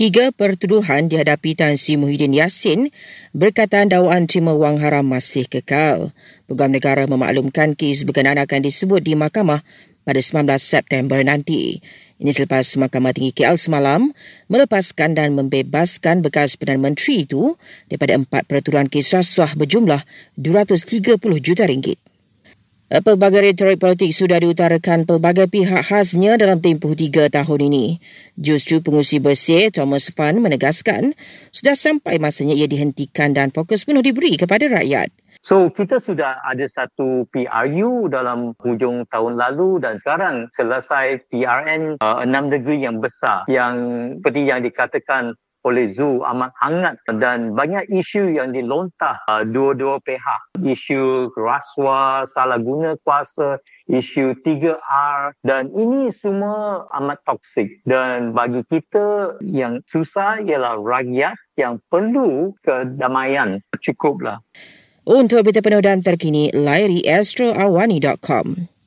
Tiga pertuduhan dihadapi Tan Sri Muhyiddin Yassin berkaitan dakwaan terima wang haram masih kekal. Peguam negara memaklumkan kes berkenaan akan disebut di mahkamah pada 19 September nanti. Ini selepas Mahkamah Tinggi KL semalam melepaskan dan membebaskan bekas Perdana Menteri itu daripada empat peraturan kes rasuah berjumlah 230 juta ringgit. Pelbagai retorik politik sudah diutarakan pelbagai pihak khasnya dalam tempoh tiga tahun ini. Justru pengusi bersih Thomas Fan menegaskan sudah sampai masanya ia dihentikan dan fokus penuh diberi kepada rakyat. So kita sudah ada satu PRU dalam hujung tahun lalu dan sekarang selesai PRN uh, enam negeri yang besar yang seperti yang dikatakan oleh Zu amat hangat dan banyak isu yang dilontar uh, dua-dua pihak. Isu rasuah, salah guna kuasa, isu 3R dan ini semua amat toksik dan bagi kita yang susah ialah rakyat yang perlu kedamaian. Cukuplah. Untuk berita penuh dan terkini, layari astroawani.com.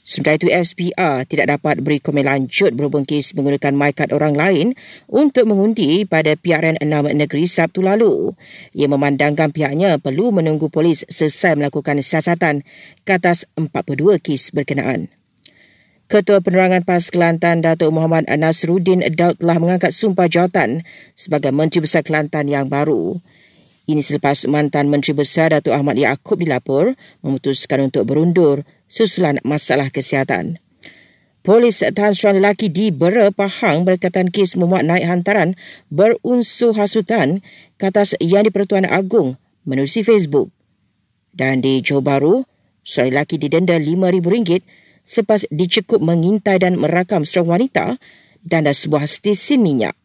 Sementara itu, SPR tidak dapat beri komen lanjut berhubung kes menggunakan MyCard orang lain untuk mengundi pada PRN 6 negeri Sabtu lalu. Ia memandangkan pihaknya perlu menunggu polis selesai melakukan siasatan ke atas 42 kes berkenaan. Ketua Penerangan PAS Kelantan Datuk Muhammad Nasruddin Daud telah mengangkat sumpah jawatan sebagai Menteri Besar Kelantan yang baru. Ini selepas mantan Menteri Besar Datuk Ahmad Yaakob dilapor memutuskan untuk berundur susulan masalah kesihatan. Polis tahan seorang lelaki di Bera Pahang berkaitan kes memuat naik hantaran berunsur hasutan ke atas yang di Pertuan Agong menerusi Facebook. Dan di Johor Bahru, seorang lelaki didenda RM5,000 selepas dicekup mengintai dan merakam seorang wanita tanda sebuah stesen minyak.